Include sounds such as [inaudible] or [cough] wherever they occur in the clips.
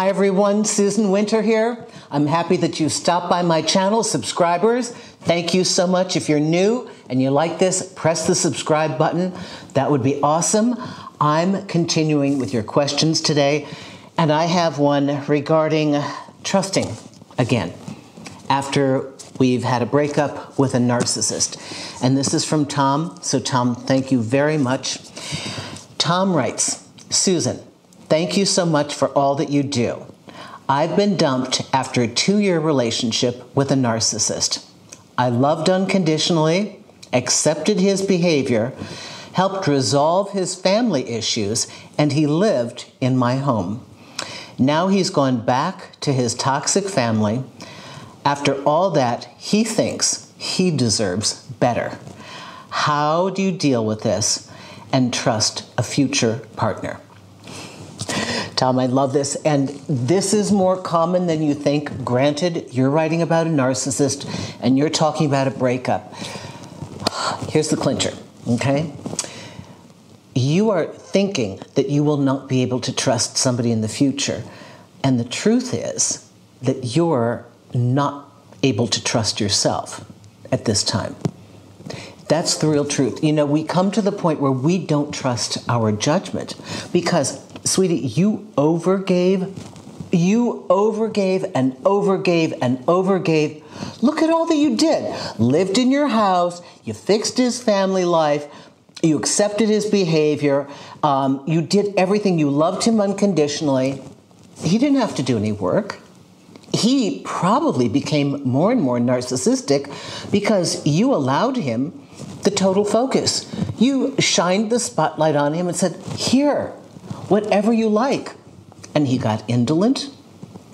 Hi everyone, Susan Winter here. I'm happy that you stopped by my channel, subscribers. Thank you so much. If you're new and you like this, press the subscribe button. That would be awesome. I'm continuing with your questions today, and I have one regarding trusting again after we've had a breakup with a narcissist. And this is from Tom. So, Tom, thank you very much. Tom writes Susan, Thank you so much for all that you do. I've been dumped after a two year relationship with a narcissist. I loved unconditionally, accepted his behavior, helped resolve his family issues, and he lived in my home. Now he's gone back to his toxic family. After all that, he thinks he deserves better. How do you deal with this and trust a future partner? Tom, I love this. And this is more common than you think. Granted, you're writing about a narcissist and you're talking about a breakup. Here's the clincher, okay? You are thinking that you will not be able to trust somebody in the future. And the truth is that you're not able to trust yourself at this time. That's the real truth. You know, we come to the point where we don't trust our judgment because sweetie, you overgave, you overgave and overgave and overgave. Look at all that you did. Lived in your house, you fixed his family life, you accepted his behavior, um, you did everything, you loved him unconditionally. He didn't have to do any work. He probably became more and more narcissistic because you allowed him the total focus. You shined the spotlight on him and said, Here, whatever you like. And he got indolent,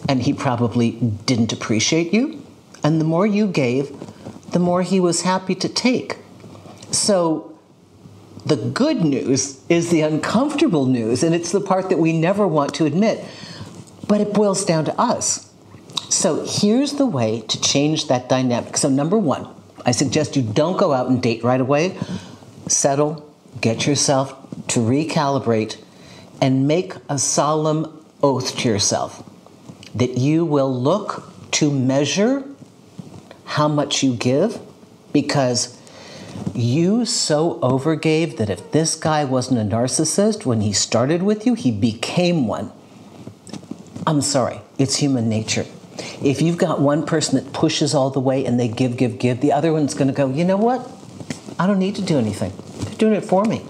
and he probably didn't appreciate you. And the more you gave, the more he was happy to take. So the good news is the uncomfortable news, and it's the part that we never want to admit. But it boils down to us. So here's the way to change that dynamic. So, number one, I suggest you don't go out and date right away. Settle, get yourself to recalibrate and make a solemn oath to yourself that you will look to measure how much you give because you so overgave that if this guy wasn't a narcissist when he started with you, he became one. I'm sorry, it's human nature. If you've got one person that pushes all the way and they give, give, give, the other one's going to go, you know what? I don't need to do anything. They're doing it for me.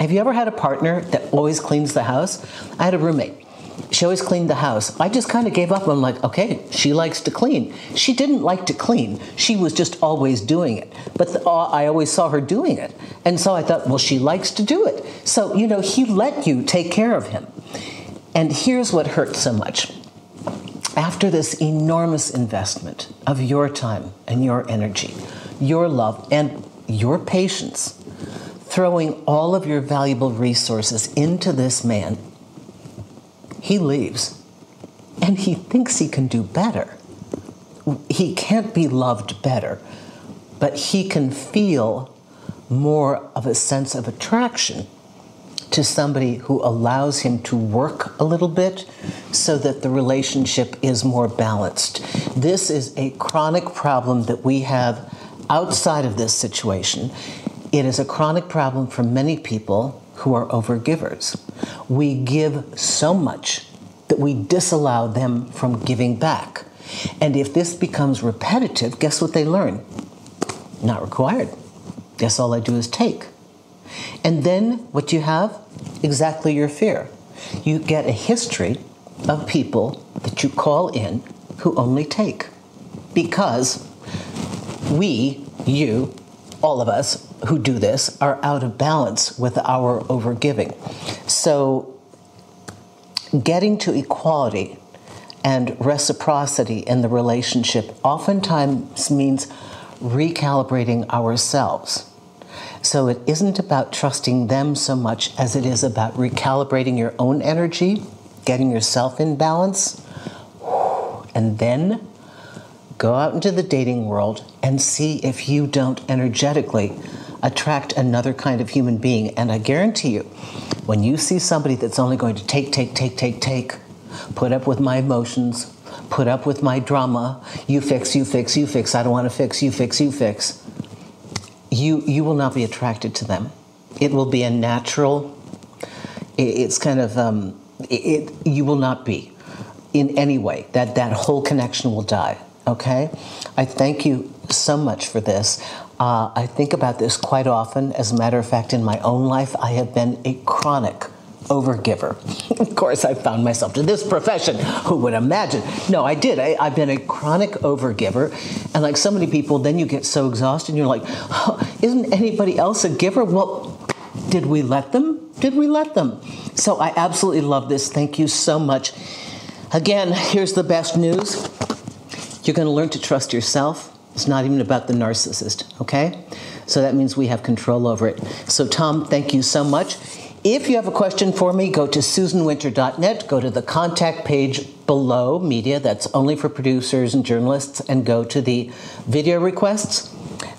Have you ever had a partner that always cleans the house? I had a roommate. She always cleaned the house. I just kind of gave up. I'm like, okay, she likes to clean. She didn't like to clean. She was just always doing it. But the, uh, I always saw her doing it. And so I thought, well, she likes to do it. So, you know, he let you take care of him. And here's what hurts so much. After this enormous investment of your time and your energy, your love, and your patience, throwing all of your valuable resources into this man, he leaves and he thinks he can do better. He can't be loved better, but he can feel more of a sense of attraction to somebody who allows him to work a little bit so that the relationship is more balanced. This is a chronic problem that we have outside of this situation. It is a chronic problem for many people who are overgivers. We give so much that we disallow them from giving back. And if this becomes repetitive, guess what they learn? Not required. Guess all I do is take. And then what you have? Exactly your fear. You get a history of people that you call in who only take. Because we, you, all of us who do this are out of balance with our overgiving. So, getting to equality and reciprocity in the relationship oftentimes means recalibrating ourselves. So, it isn't about trusting them so much as it is about recalibrating your own energy, getting yourself in balance, and then go out into the dating world and see if you don't energetically attract another kind of human being. And I guarantee you, when you see somebody that's only going to take, take, take, take, take, put up with my emotions, put up with my drama. You fix, you fix, you fix. I don't want to fix, you fix, you fix. You, you will not be attracted to them. It will be a natural, it's kind of, um, it, you will not be in any way. That, that whole connection will die, okay? I thank you so much for this. Uh, I think about this quite often. As a matter of fact, in my own life, I have been a chronic overgiver. [laughs] of course, I found myself to this profession. Who would imagine? No, I did. I, have been a chronic overgiver. And like so many people, then you get so exhausted and you're like, oh, isn't anybody else a giver? Well, did we let them? Did we let them? So I absolutely love this. Thank you so much. Again, here's the best news you're going to learn to trust yourself. It's not even about the narcissist, okay? So that means we have control over it. So, Tom, thank you so much. If you have a question for me, go to susanwinter.net, go to the contact page below media, that's only for producers and journalists, and go to the video requests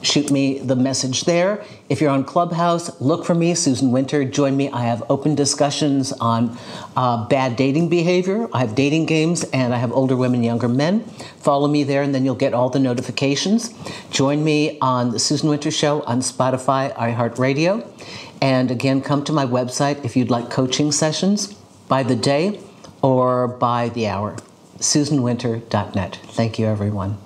shoot me the message there. If you're on Clubhouse, look for me, Susan Winter. Join me. I have open discussions on uh, bad dating behavior. I have dating games, and I have older women, younger men. Follow me there, and then you'll get all the notifications. Join me on the Susan Winter Show on Spotify, iHeartRadio. And again, come to my website if you'd like coaching sessions by the day or by the hour. SusanWinter.net. Thank you, everyone.